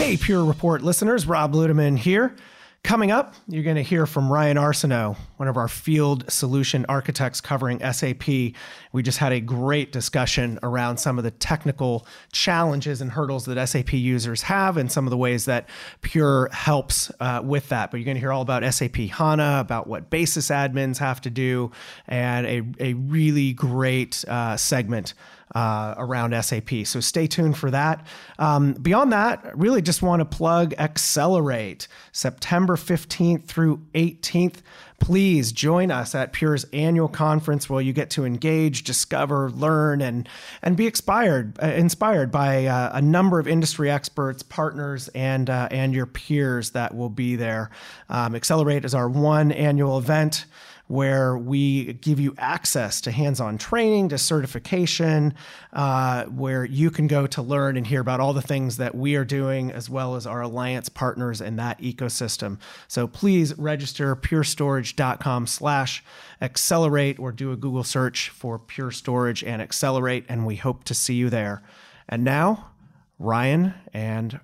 Hey, Pure Report listeners, Rob Ludeman here. Coming up, you're going to hear from Ryan Arsenault, one of our field solution architects covering SAP. We just had a great discussion around some of the technical challenges and hurdles that SAP users have and some of the ways that Pure helps uh, with that. But you're going to hear all about SAP HANA, about what basis admins have to do, and a, a really great uh, segment uh, around SAP. So stay tuned for that. Um, beyond that, really just want to plug Accelerate September 15th through 18th. Please join us at Pure's annual conference where you get to engage, discover, learn, and and be inspired uh, inspired by uh, a number of industry experts, partners, and uh, and your peers that will be there. Um, Accelerate is our one annual event where we give you access to hands on training, to certification, uh, where you can go to learn and hear about all the things that we are doing, as well as our alliance partners in that ecosystem. So please register purestorage.com slash accelerate or do a Google search for Pure Storage and Accelerate, and we hope to see you there. And now, Ryan and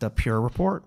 the Pure Report.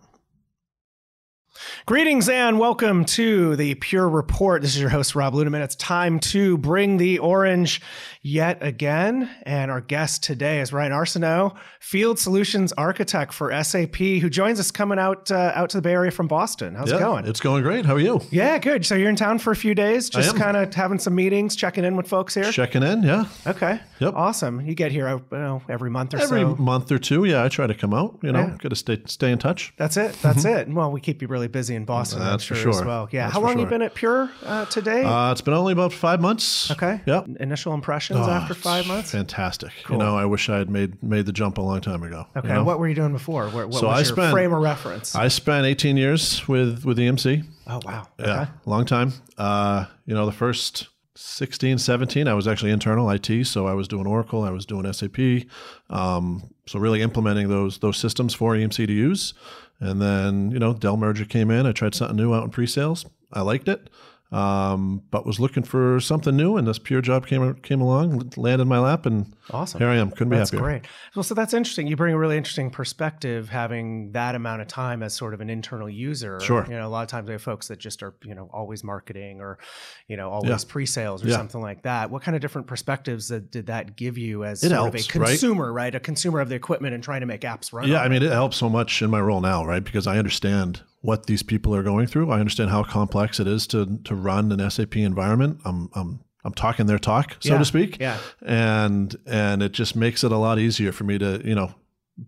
Greetings and welcome to the Pure Report. This is your host, Rob Ludeman. It's time to bring the orange yet again. And our guest today is Ryan Arsenault, Field Solutions Architect for SAP, who joins us coming out uh, out to the Bay Area from Boston. How's yeah, it going? It's going great. How are you? Yeah, good. So you're in town for a few days, just kind of having some meetings, checking in with folks here? Checking in, yeah. Okay. Yep. Awesome. You get here uh, every month or every so? Every month or two, yeah. I try to come out, you know, yeah. got to stay, stay in touch. That's it. That's it. Well, we keep you really busy in Boston. That's sure, for sure. As well. Yeah. That's How long sure. you been at Pure uh, today? Uh, it's been only about five months. Okay. Yep. Initial oh, after five months. Fantastic. Cool. You know, I wish I had made made the jump a long time ago. Okay. You know? What were you doing before? What, what so was I your spent, frame of reference? I spent 18 years with with EMC. Oh wow. Yeah. Okay. Long time. Uh, you know, the first 16, 17, I was actually internal IT, so I was doing Oracle, I was doing SAP, um, so really implementing those those systems for EMC to use. And then you know Dell merger came in. I tried something new out in pre-sales. I liked it um, but was looking for something new, and this pure job came came along, landed in my lap, and awesome. Here I am. Couldn't that's be happier. Great. Well, so that's interesting. You bring a really interesting perspective, having that amount of time as sort of an internal user. Sure. You know, a lot of times we have folks that just are you know always marketing or you know always Yeah. pre-sales or Yeah. something like that. What kind of different perspectives that, did that give you as It sort helps, of a consumer, right? A consumer of the equipment and trying to make apps run. Yeah, I it? mean, it helps so much in my role now, right? Because I understand what these people are going through. I understand how complex it is to to run an SAP environment. I'm I'm I'm talking their talk, so Yeah, to speak. yeah. And and it just makes it a lot easier for me to, you know,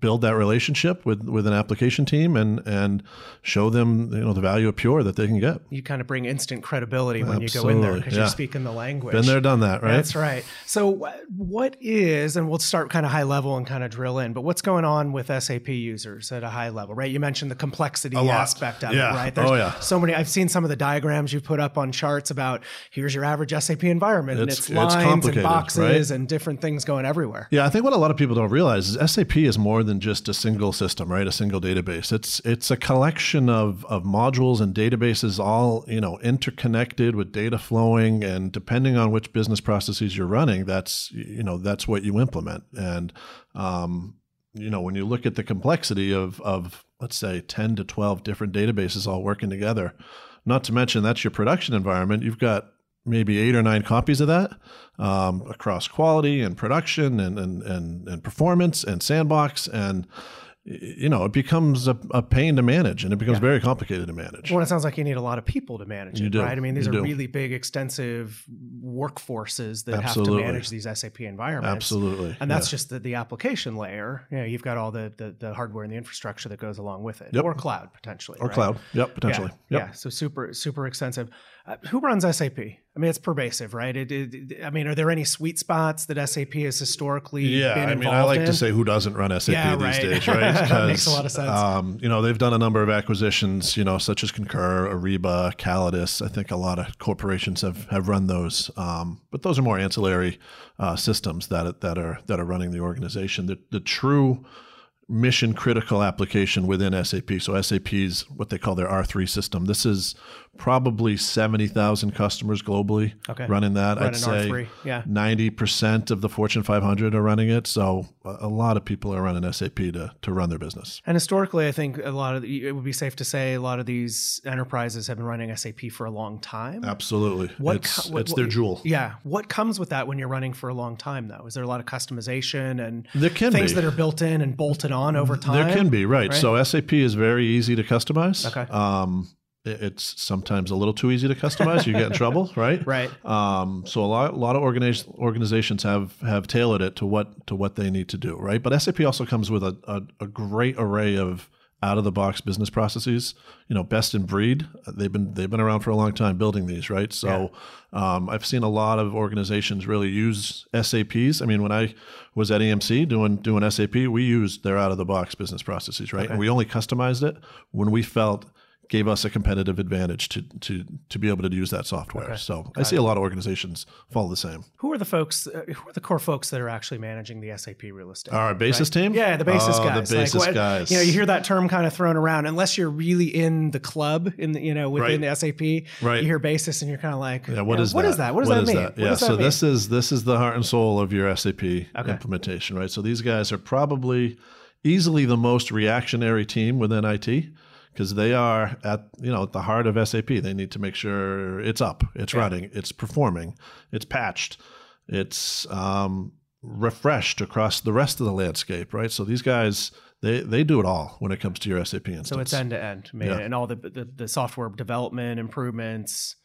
build that relationship with with an application team and and show them you know the value of pure that they can get you kind of bring instant credibility when you go in there Absolutely, because you're speaking the language. been there done that right That's right. So, what is, and we'll start kind of high level and kind of drill in, but what's going on with SAP users at a high level, right? You mentioned the complexity aspect of Yeah. it, right? Oh, yeah. so many. I've seen some of the diagrams you've put up on charts about here's your average SAP environment, and It's- it's it's lines and boxes right? and different things going everywhere. Yeah, I think what a lot of people don't realize is SAP is more than just a single system, right? A single database. It's it's a collection of of modules and databases, all you know, interconnected with data flowing, and depending on which business processes you're running, that's you know that's what you implement. And um, you know, when you look at the complexity of of let's say ten to twelve different databases all working together, not to mention that's your production environment. You've got maybe eight or nine copies of that um, across quality and production and, and, and, and performance and sandbox. And, you know, it becomes a, a pain to manage and it becomes Yeah. very complicated to manage. Well, it sounds like you need a lot of people to manage You it, do. right? I mean, these You are do. really big, extensive workforces that Absolutely. have to manage these SAP environments. Absolutely. And that's Yeah. just the, the application layer. You know, you've got all the, the the hardware and the infrastructure that goes along with it, Yep. or cloud potentially, or right? cloud. Yep, potentially. Yeah, Yep. yeah. So super super extensive. Uh, who runs SAP? I mean, it's pervasive, right? It, it, I mean, are there any sweet spots that SAP has historically Yeah, I mean, I like in? to say who doesn't run SAP Yeah, these right. days, right? That makes a lot of sense. Um, you know, they've done a number of acquisitions, you know, such as Concur, Ariba, Callidus. I think a lot of corporations have have run those, um, but those are more ancillary uh, systems that that are that are running the organization. The the true mission critical application within SAP. So SAP's what they call their R3 system. This is probably 70,000 customers globally Okay. running that. Running I'd say R3, yeah. 90% of the Fortune 500 are running it. So a a lot of people are running SAP to, to run their business. And historically, I think a lot of it would be safe to say a lot of these enterprises have been running SAP for a long time. Absolutely. What it's co- what- it's their jewel. Yeah. What comes with that when you're running for a long time, though? Is there a lot of customization and There can things be. that are built in and bolted on over time? There can be, right. right? So SAP is very easy to customize. Okay. Um, it's sometimes a little too easy to customize. You get in trouble, right? Right. Um, so a lot, a lot of organiz- organizations have have tailored it to what to what they need to do, right? But SAP also comes with a, a, a great array of out of the box business processes. You know, best in breed. They've been they've been around for a long time building these, right? So um, I've seen a lot of organizations really use SAPs. I mean, when I was at EMC doing doing SAP, we used their out of the box business processes, right? And we only customized it when we felt gave us a competitive advantage to to to be able to use that software. So I see a lot of organizations follow the same. Who are the folks? Uh, who are the core folks that are actually managing the SAP real estate? Our basis team? Yeah, the basis Oh, guys. The basis what- guys. You know, you hear that term kind of thrown around. Unless you're really in the club, in the, you know, within Right. the SAP, Right. you hear basis, and you're kind of like, yeah, what you know, is what that? is that? What does that mean? What Yeah, that so mean? this is this is the heart and soul of your SAP implementation, right? So these guys are probably easily the most reactionary team within IT because they are at you know at the heart of SAP. They need to make sure it's up, it's running, it's performing, it's patched, it's um, refreshed across the rest of the landscape, right? So these guys they they do it all when it comes to your SAP instance. So it's end to end, man, Yeah. and all the, the the software development improvements.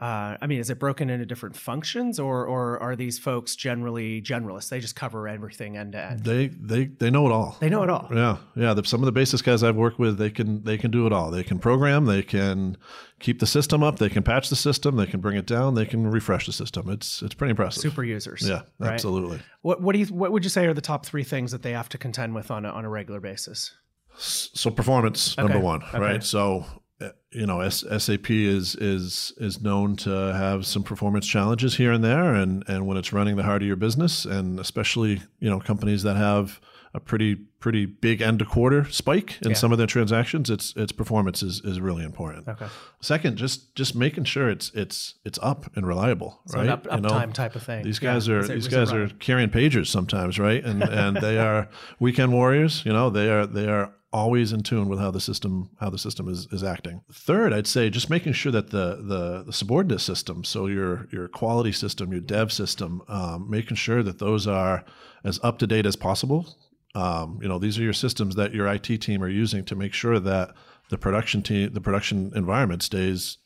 Uh, I mean, is it broken into different functions, or or are these folks generally generalists? They just cover everything end to end. they they they know it all. They know it all. Yeah, yeah. The, some of the basis guys I've worked with, they can they can do it all. They can program, they can keep the system up, they can patch the system, they can bring it down, they can refresh the system. It's it's pretty impressive. Super users. Yeah, right? absolutely. What what do you what would you say are the top three things that they have to contend with on a, on a regular basis? So performance number one, okay. right? So Uh, you know, S- SAP is is is known to have some performance challenges here and there, and and when it's running the heart of your business, and especially you know companies that have a pretty pretty big end to quarter spike in some of their transactions, its its performance is, is really important. Okay, Second, just just making sure it's it's it's up and reliable, so right? an up, You know, uptime type of thing. These Yeah. guys are it- these guys are carrying pagers sometimes, right? And and they are weekend warriors. You know, they are they are always in tune with how the system how the system is, is acting. Third, I'd say just making sure that the the, the subordinate system, so your your quality system, your dev system, um, making sure that those are as up to date as possible. Um, you know, these are your systems that your IT team are using to make sure that the production team, the production environment stays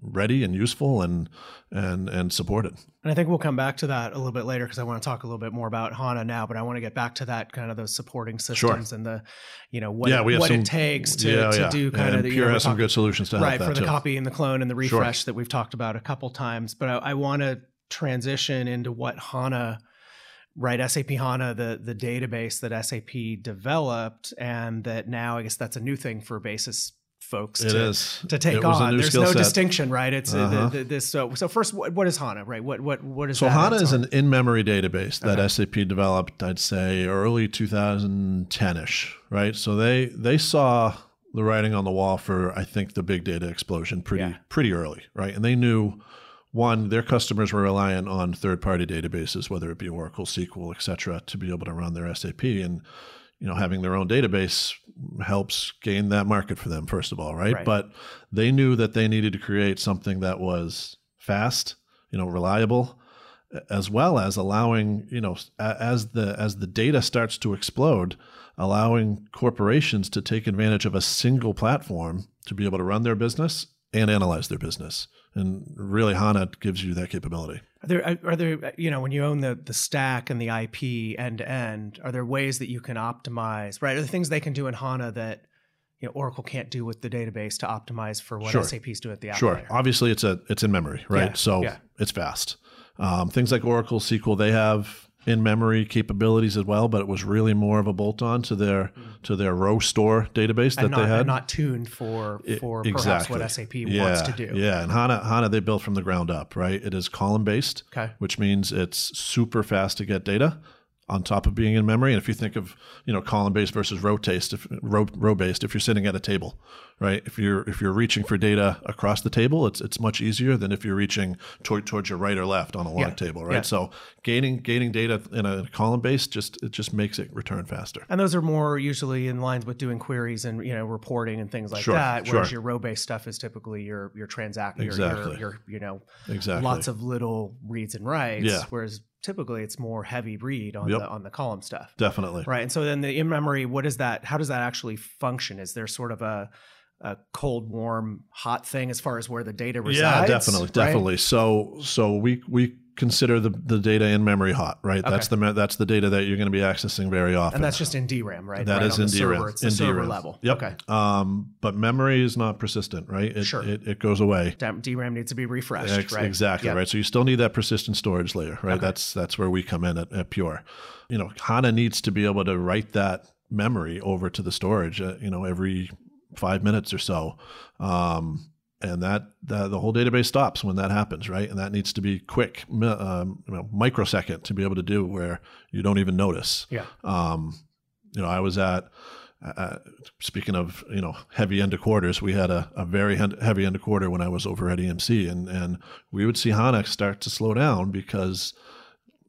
ready and useful and and and supported. And I think we'll come back to that a little bit later because I want to talk a little bit more about HANA now, but I want to get back to that kind of those supporting systems and the, you know, what, yeah, we have what some, it takes to, yeah, to yeah. do kind and of the, Pure you know, has some good solutions to help right for the too. copy and the clone and the refresh that we've talked about a couple times. But I, I want to transition into what HANA, right? SAP HANA, the the database that SAP developed, and that now I guess that's a new thing for basis folks It to, is to take It on. There's no set. distinction, right? It's uh, Uh-huh. the, the, this. So, so first, what, what is HANA, right? What what what is So? HANA is on- an in-memory database that SAP developed, I'd say, early 2010ish, right? So they they saw the writing on the wall for I think the big data explosion pretty Yeah. pretty early, right? And they knew one, their customers were reliant on third-party databases, whether it be Oracle, SQL, et cetera, to be able to run their SAP. And you know, having their own database helps gain that market for them, first of all, right? Right. But they knew that they needed to create something that was fast, you know, reliable, as well as allowing, you know, as the as the data starts to explode, allowing corporations to take advantage of a single platform to be able to run their business and analyze their business. And really, HANA gives you that capability. Are there are there you know when you own the the stack and the IP end to end, are there ways that you can optimize? Right, are there things they can do in HANA that you know Oracle can't do with the database to optimize for what Sure. SAP's doing at the app Sure. layer? Obviously, it's a it's in memory, right? Yeah, So yeah. it's fast. Um, things like Oracle, SQL, they have in memory capabilities as well, but it was really more of a bolt on to their mm-hmm. to their row store database that not, they had. and not tuned for for perhaps exactly. what SAP yeah, wants to do. Yeah, and HANA HANA they built from the ground up, right? It is column based, Okay. which means it's super fast to get data. on top of being in memory. And if you think of you know column based versus row based, if, row, row based, if you're sitting at a table, right? If you're if you're reaching for data across the table, it's it's much easier than if you're reaching toward, towards your right or left on a long yeah. table, right? Yeah. So gaining gaining data in a column base just it just makes it return faster. And those are more usually in lines with doing queries and you know reporting and things like sure, that. Whereas sure. your row based stuff is typically your your transacting, exactly. your, your, your you know exactly lots of little reads and writes. Yeah. Whereas typically it's more heavy read on yep. the on the column stuff. Definitely. Right. And so then the in memory, what is that? How does that actually function? Is there sort of a a cold, warm, hot thing as far as where the data resides. Yeah, definitely, right? definitely. So, so we we consider the, the data in memory hot, right? Okay. That's the that's the data that you're going to be accessing very often. And that's just in DRAM, right? That right is in DRAM. Server. It's in server DRAM. level. Yep. Okay. Um, but memory is not persistent, right? It, sure. It, it goes away. DRAM needs to be refreshed, Ex- right? Exactly, yep. right? So you still need that persistent storage layer, right? Okay. That's that's where we come in at, at Pure. You know, HANA needs to be able to write that memory over to the storage, uh, you know, every five minutes or so. Um, and that, that, the whole database stops when that happens, right? And that needs to be quick, um, you know, microsecond to be able to do where you don't even notice. Yeah. Um, you know, I was at uh, speaking of you know heavy end of quarters, we had a, a very heavy end of quarter when I was over at EMC, and and we would see HANA start to slow down because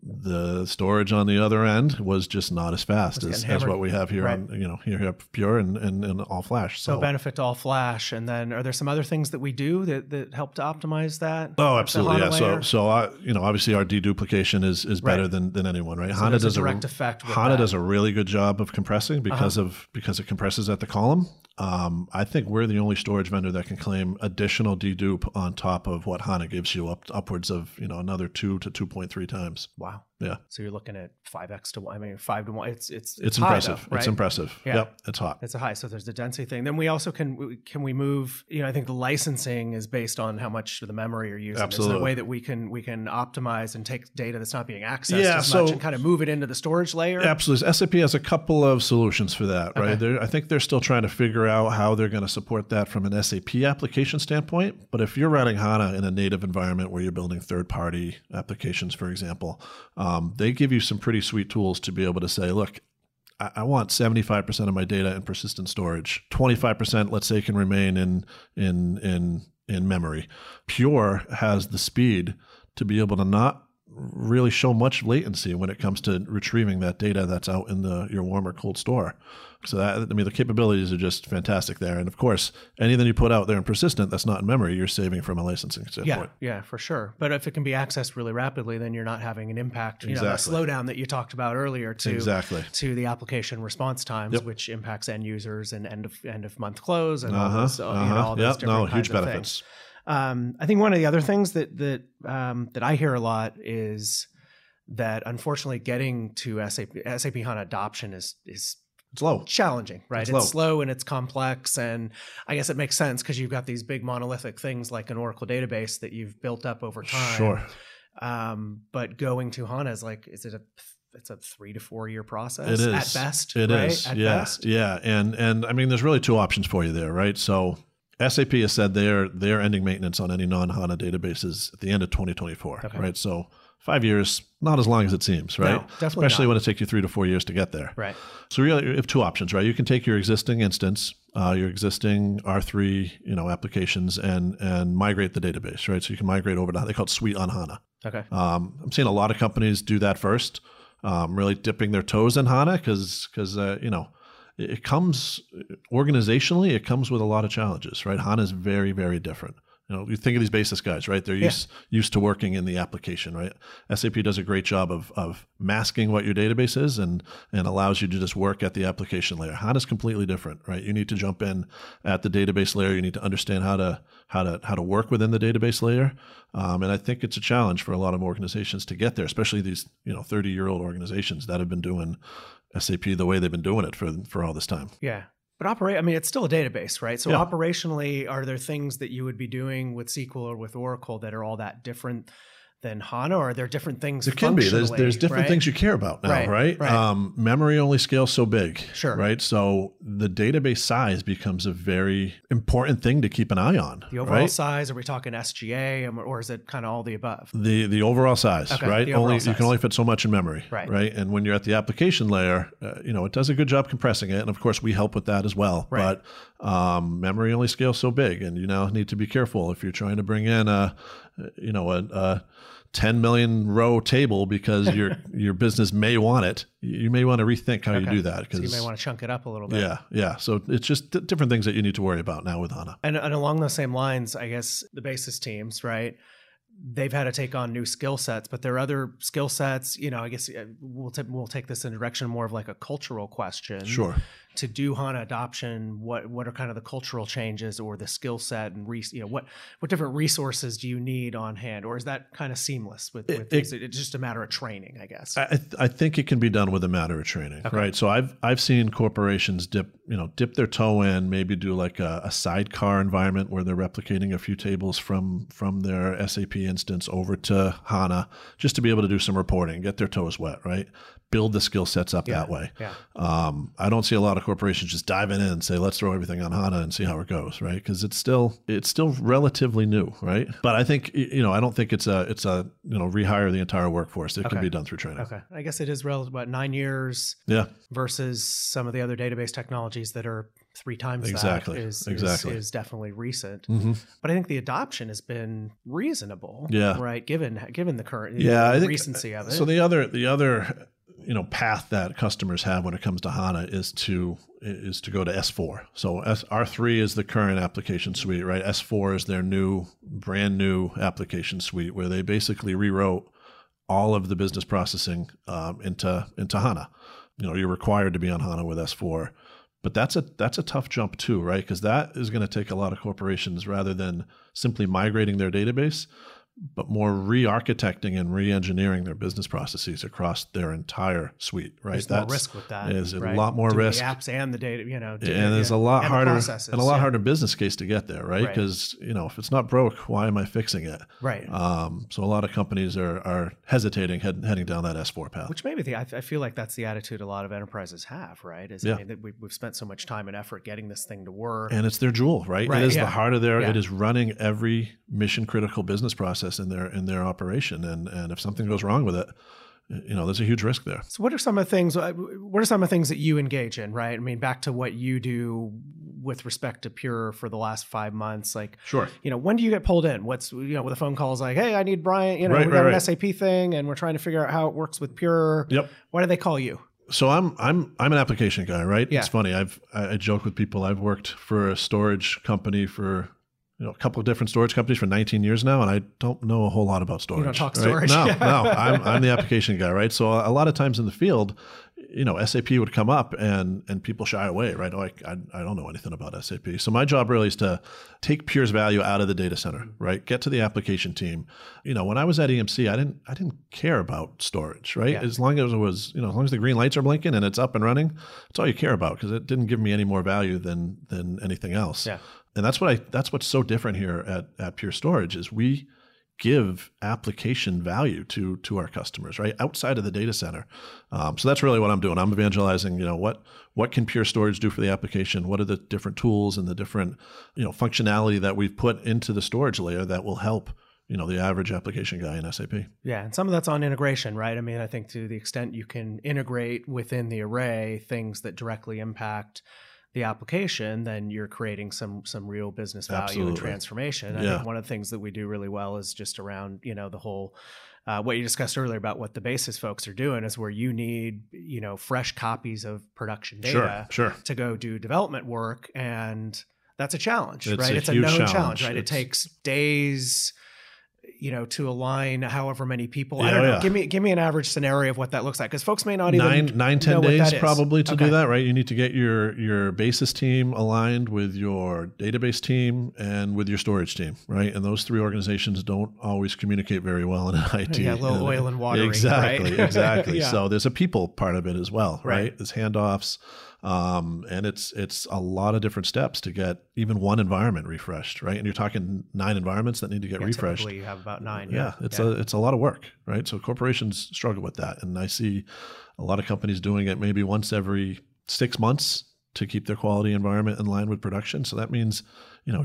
the storage on the other end was just not as fast as, as, what we have here right. on you know here at Pure and, and, and all Flash. So. so. benefit to all Flash, and then are there some other things that we do that, that help to optimize that? Oh, absolutely, yeah. Layer? So so I, you know obviously our deduplication is is better right. than, than anyone, right? So HANA does a direct a, effect. HANA that. does a really good job of compressing because uh-huh. of because it compresses at the column. Um, I think we're the only storage vendor that can claim additional dedupe on top of what HANA gives you, up upwards of you know another two to two point three times. Wow. Wow. Yeah. So you're looking at five x to one. I mean, five to one. It's it's it's, it's impressive. Though, right? It's impressive. Yeah. Yep. It's hot. It's a high. So there's the density thing. Then we also can can we move. You know, I think the licensing is based on how much of the memory you're using. Absolutely. There's a way that we can we can optimize and take data that's not being accessed yeah, as so, much and kind of move it into the storage layer. Absolutely. SAP has a couple of solutions for that. Right. Okay. I think they're still trying to figure out how they're going to support that from an SAP application standpoint. But if you're running HANA in a native environment where you're building third party applications, for example, um, Um, they give you some pretty sweet tools to be able to say, look, I, I want 75% of my data in persistent storage. 25%, let's say, can remain in in in in memory. Pure has the speed to be able to not really show much latency when it comes to retrieving that data that's out in the your warm or cold store. So that I mean the capabilities are just fantastic there. And of course, anything you put out there in persistent that's not in memory, you're saving from a licensing standpoint. Yeah, yeah, for sure. But if it can be accessed really rapidly, then you're not having an impact. You exactly. know, that slowdown that you talked about earlier to exactly. to the application response times, yep. which impacts end users and end of end of month close and uh-huh, all those, uh-huh. you know, all those yep. different no, kinds huge benefits. Um, I think one of the other things that that um, that I hear a lot is that unfortunately getting to SAP SAP HANA adoption is is it's low. challenging right? It's, it's slow and it's complex and i guess it makes sense because you've got these big monolithic things like an oracle database that you've built up over time. Sure. Um, but going to hana is like is it a it's a three to four year process it is. at best It right? is. at yeah. best. yeah. And and i mean there's really two options for you there right? So SAP has said they're they're ending maintenance on any non HANA databases at the end of 2024, okay. right? So five years, not as long as it seems, right? No, Especially not. when it takes you three to four years to get there. Right. So really, you have two options, right? You can take your existing instance, uh, your existing R3, you know, applications, and and migrate the database, right? So you can migrate over to they call it Suite on HANA. Okay. Um, I'm seeing a lot of companies do that first, um, really dipping their toes in HANA because because uh, you know it comes organizationally, it comes with a lot of challenges, right? HANA is very, very different. You know, you think of these basis guys, right? They're yeah. used used to working in the application, right? SAP does a great job of of masking what your database is and and allows you to just work at the application layer. HANA is completely different, right? You need to jump in at the database layer. You need to understand how to how to how to work within the database layer. Um, and I think it's a challenge for a lot of organizations to get there, especially these you know 30 year old organizations that have been doing SAP the way they've been doing it for for all this time. Yeah. But operate, I mean, it's still a database, right? So yeah. operationally, are there things that you would be doing with SQL or with Oracle that are all that different than HANA, or are there different things? There can be. There's there's different right? things you care about now, Right, right? right. Um, memory only scales so big, Sure. right? So the database size becomes a very important thing to keep an eye on, The overall right? size, are we talking SGA or is it kind of all the above? The the overall size, Okay, right? the only overall you can only fit so much in memory, Right. Right. And when you're at the application layer, uh, you know it does a good job compressing it, and of course we help with that as well. Right. But um, memory only scales so big, and you now need to be careful if you're trying to bring in a, you know, a, a 10 million row table because your your business may want it. You may want to rethink how you do that So because you may want to chunk it up a little bit. yeah, yeah. So it's just d- different things that you need to worry about now with HANA. And, and along those same lines, I guess the basis teams, right? They've had to take on new skill sets, but there are other skill sets. You know, I guess uh, we'll t- we'll take this in a direction more of like a cultural question. Sure. To do HANA adoption, what what are kind of the cultural changes or the skill set and re- you know what what different resources do you need on hand, or is that kind of seamless with? with It- is it, it's just a matter of training, I guess. I, I think it can be done with a matter of training, right? So I've I've seen corporations dip you know dip their toe in, maybe do like a, a sidecar environment where they're replicating a few tables from from their SAP instance over to HANA, just to be able to do some reporting, get their toes wet, right? Build the skill sets up that way. yeah. Um, I don't see a lot of corporations just diving in and say, let's throw everything on HANA and see how it goes, right? Because it's still it's still relatively new, right? But I think you know I don't think it's a it's a you know rehire the entire workforce. It can be done through training. Okay, I guess it is relative. What nine years Yeah, versus some of the other database technologies that are three times Exactly, that is, exactly. is, is definitely recent. hmm But I think the adoption has been reasonable. Yeah. Right. Given given the current yeah. I the think recency of it. So the other the other you know path that customers have when it comes to HANA is to is to go to S4. So S, R3 is the current application suite, right? S4 is their new brand new application suite where they basically rewrote all of the business processing um, into into HANA. You know, you're required to be on HANA with S4. But that's a that's a tough jump too, right? Because that is going to take a lot of corporations rather than simply migrating their database, but more re-architecting and re-engineering their business processes across their entire suite, right? there's more risk with that. Is There's a right? lot more risk. The apps and the data, you know, and there's a lot and harder processes, and a lot yeah. harder business case to get there, right? Right. Because you know if it's not broke, why am I fixing it? Right. Um, so a lot of companies are are hesitating head, heading down that S4 path. Which maybe the I, I feel like that's the attitude a lot of enterprises have, right? Is Yeah. I mean, that we, we've spent so much time and effort getting this thing to work. and it's their jewel, right? Right, it is yeah. the heart of their. It is running every mission critical business process in their in their operation, and and if something goes wrong with it, you know, there's a huge risk there. So, what are some of the things? uh, What are some of the things that you engage in? Right. I mean, back to what you do with respect to Pure for the last five months. Like, Sure. you know, when do you get pulled in? What's you know, with a phone call is like, hey, I need Ryan. You know, Right, we got right, an right. SAP thing, and we're trying to figure out how it works with Pure. Yep. Why do they call you? So I'm I'm I'm an application guy, right? Yeah. It's funny. I've I I joke with people. I've worked for a storage company for you know a couple of different storage companies for 19 years now, and I don't know a whole lot about storage. don't talk right? storage. No, no. I'm I'm the application guy, right? So a lot of times in the field, you know, SAP would come up and and people shy away, right? Oh, I I, I don't know anything about SAP. So my job really is to take Pure's value out of the data center, right? Get to the application team. You know, when I was at EMC, I didn't I didn't care about storage, right? Yeah. As long as it was, you know, as long as the green lights are blinking and it's up and running, that's all you care about because it didn't give me any more value than than anything else. Yeah. And that's what I that's what's so different here at at Pure Storage is we give application value to to our customers right outside of the data center. Um, so that's really what i'm doing. I'm evangelizing you know what what can pure storage do for the application? What are the different tools and the different you know functionality that we've put into the storage layer that will help you know the average application guy in sap Yeah, and some of that's on integration, right? I mean, I think to the extent you can integrate within the array things that directly impact the application, then you're creating some some real business value Absolutely. and transformation. I Yeah. think one of the things that we do really well is just around, you know, the whole uh, what you discussed earlier about what the basis folks are doing is where you need, you know, fresh copies of production data sure sure to go do development work and that's a challenge It's right a it's a known challenge, challenge. right it takes days you know to align however many people i Yeah, don't oh know yeah. give me give me an average scenario of what that looks like because folks may not nine even nine ten days probably to Okay. do that right you need to get your your basis team aligned with your database team and with your storage team right and those three organizations don't always communicate very well in IT Yeah, a little oil and water exactly right? exactly Yeah. so there's a people part of it as well right, Right. there's handoffs Um, and it's it's a lot of different steps to get even one environment refreshed, right? And you're talking nine environments that need to get Yeah, refreshed. typically you have about nine. Yeah, it's a it's a lot of work, right? So corporations struggle with that, and I see a lot of companies doing it maybe once every six months to keep their quality environment in line with production. So that means, you know,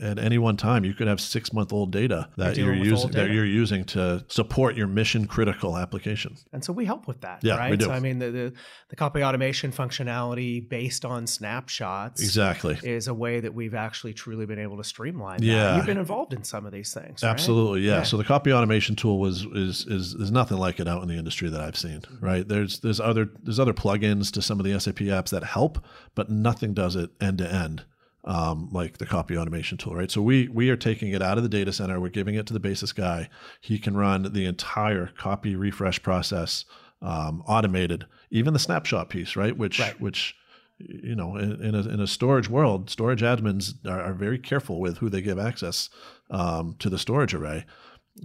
at, at any one time you could have six month old data that You're you're using that you're using to support your mission critical application. And so we help with that, Yeah, right? we do. So I mean, the, the the copy automation functionality based on snapshots Exactly. is a way that we've actually truly been able to streamline. that. Yeah. you've been involved in some of these things, right? Absolutely, yeah. Yeah. So the copy automation tool was is is there's nothing like it out in the industry that I've seen. Mm-hmm. Right? There's there's other there's other plugins to some of the SAP apps that help, but nothing does it end to end um, like the copy automation tool. Right? So we we are taking it out of the data center. We're giving it to the basis guy. He can run the entire copy refresh process um, automated, even the snapshot piece. Right? Which Right. which you know, in, in, a, in a storage world, storage admins are, are very careful with who they give access um, to the storage array.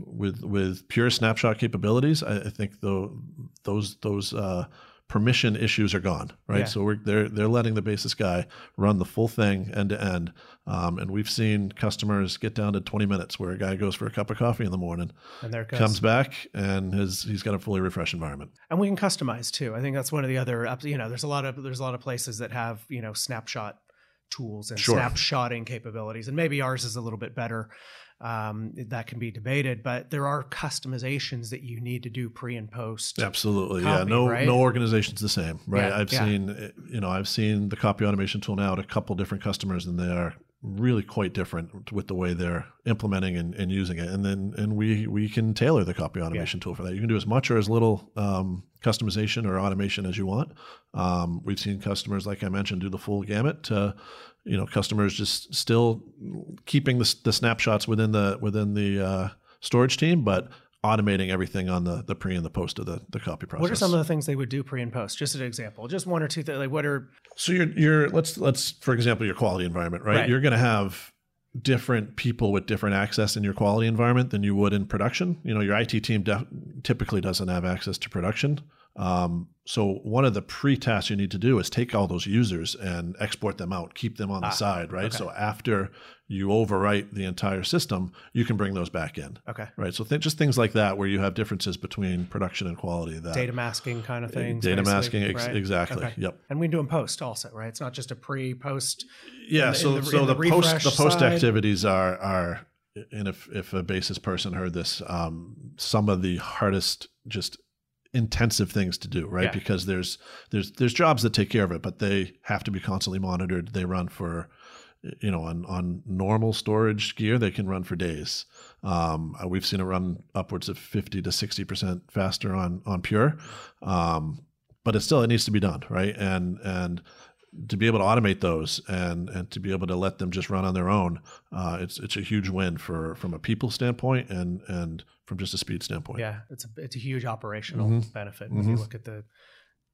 With with pure snapshot capabilities, I, I think though those those uh, permission issues are gone, right? Yeah. So we're they're they're letting the basis guy run the full thing end to end, um, and we've seen customers get down to 20 minutes where a guy goes for a cup of coffee in the morning, And there comes back, and his he's got a fully refreshed environment. and we can customize too. I think that's one of the other, you know, there's a lot of there's a lot of places that have you know snapshot tools and Sure. snapshotting capabilities, and maybe ours is a little bit better. Um, that can be debated, but there are customizations that you need to do pre and post. Absolutely, yeah. No, right? no organization's the same, right? Yeah, I've yeah. seen, you know, I've seen the copy automation tool now at a couple different customers, and they are really quite different with the way they're implementing and, and using it. And then, and we we can tailor the copy automation tool for that. You can do as much or as little um, customization or automation as you want. Um, we've seen customers, like I mentioned, do the full gamut. To, you know, customers just still keeping the, the snapshots within the within the uh, storage team, but automating everything on the the pre and the post of the the copy process. What are some of the things they would do pre and post? Just an example, just one or two. Th- like what are So you're you're let's let's for example your quality environment, right? Right. You're going to have different people with different access in your quality environment than you would in production. You know, your IT team def- typically doesn't have access to production. Um, so one of the pre-tasks you need to do is take all those users and export them out, keep them on the Ah, side, right? okay. So after you overwrite the entire system, you can bring those back in, okay right? So th- just things like that where you have differences between production and quality. That data masking kind of things? Uh, data masking, ex- right? exactly. Okay. Yep. And we do in post also, right? It's not just a pre post. Yeah, the- so the- so the, the post the post side? activities are are and if if a basis person heard this, um, some of the hardest just intensive things to do, right? Yeah. Because there's there's there's jobs that take care of it, but they have to be constantly monitored. They run for you know on on normal storage gear they can run for days um, uh, we've seen it run upwards of 50 to 60 percent faster on on pure um, but it still it needs to be done right and and to be able to automate those and and to be able to let them just run on their own uh, it's it's a huge win for from a people standpoint and and from just a speed standpoint Yeah, it's a it's a huge operational Mhm. benefit when you Mhm. look at the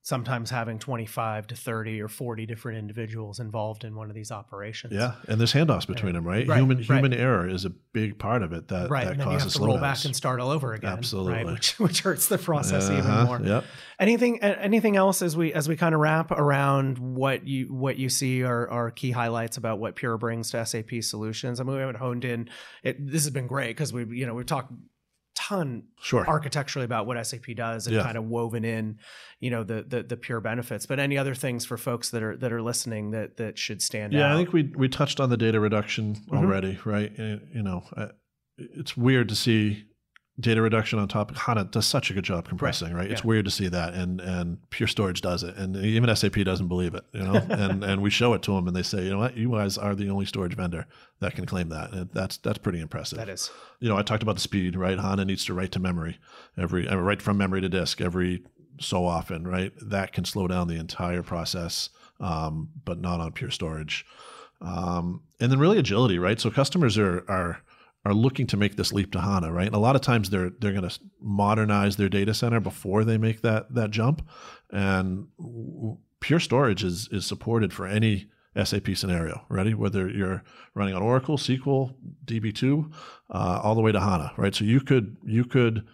sometimes having 25 to 30 or 40 different individuals involved in one of these operations. yeah and there's handoffs between them right, Right, human right. human error is a big part of it that Right, that and then you have causes to roll back and start all over again. Absolutely. right? Which, which hurts the process Uh-huh, even more. yep Anything, anything else as we as we kind of wrap around what you what you see are, are key highlights about what Pure brings to SAP solutions. I mean, we haven't honed in. It, this has been great because we you know we've talked ton sure architecturally about what SAP does and Yeah. kind of woven in, you know, the, the the pure benefits. But any other things for folks that are that are listening that that should stand Yeah, out? I think we we touched on the data reduction Mm-hmm. already, right? Uh, You know, uh, it's weird to see data reduction on top. HANA does such a good job compressing, right? It's yeah. weird to see that, and and Pure Storage does it, and even SAP doesn't believe it, you know. and and we show it to them, and they say, you know what, you guys are the only storage vendor that can claim that, and that's that's pretty impressive. that is you know, I talked about the speed, right? HANA needs to write to memory every, uh, write from memory to disk every so often, right? That can slow down the entire process, um, but not on pure storage. Um, and then really agility, right? So customers are are are looking to make this leap to HANA, right? And a lot of times they're they're going to modernize their data center before they make that that jump. And pure storage is is supported for any SAP scenario, ready? Whether you're running on Oracle, SQL, DB2, uh, all the way to HANA, right? So you could you could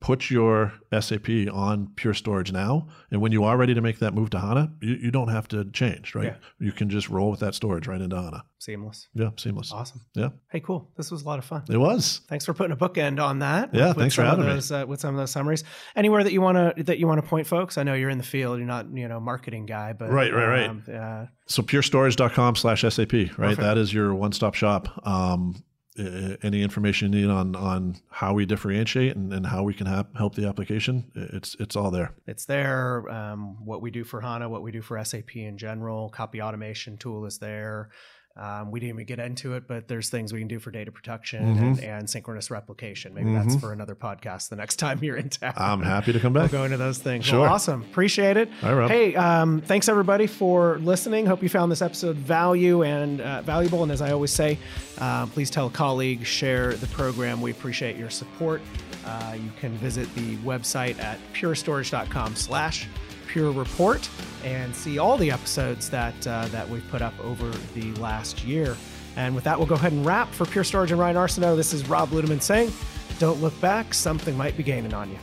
put your SAP on Pure Storage now. And when you are ready to make that move to HANA, you, you don't have to change, right? Yeah. You can just roll with that storage right into HANA. Seamless. Yeah, seamless. Awesome. Yeah, Hey, cool. This was a lot of fun. it was. Thanks for putting a bookend on that. Yeah, with thanks for some of having me. those, Uh, with some of those summaries. Anywhere that you want to that you want to point folks. I know you're in the field. You're not you know marketing guy, but Right, right, right. um, uh, So purestorage.com slash SAP, right? Perfect. That is your one stop shop. Um, uh, any information you need on on how we differentiate and, and how we can hap- help the application, it's it's all there. it's there. Um, what we do for HANA, what we do for SAP in general. Copy automation tool is there. Um, we didn't even get into it, but there's things we can do for data protection Mm-hmm. and, and synchronous replication. Maybe that's for another podcast the next time you're in town. I'm happy to come back. go into those things. Sure. Well, awesome. Appreciate it. All right, Rob. Hey, um, thanks everybody for listening. Hope you found this episode value and uh, valuable. And as I always say, uh, please tell a colleague, share the program. We appreciate your support. Uh, you can visit the website at purestorage.com slash pure report and see all the episodes that uh, that we've put up over the last year. And with that, we'll go ahead and wrap for Pure Storage and Ryan Arsenault. This is Rob Ludeman saying, don't look back. Something might be gaining on you.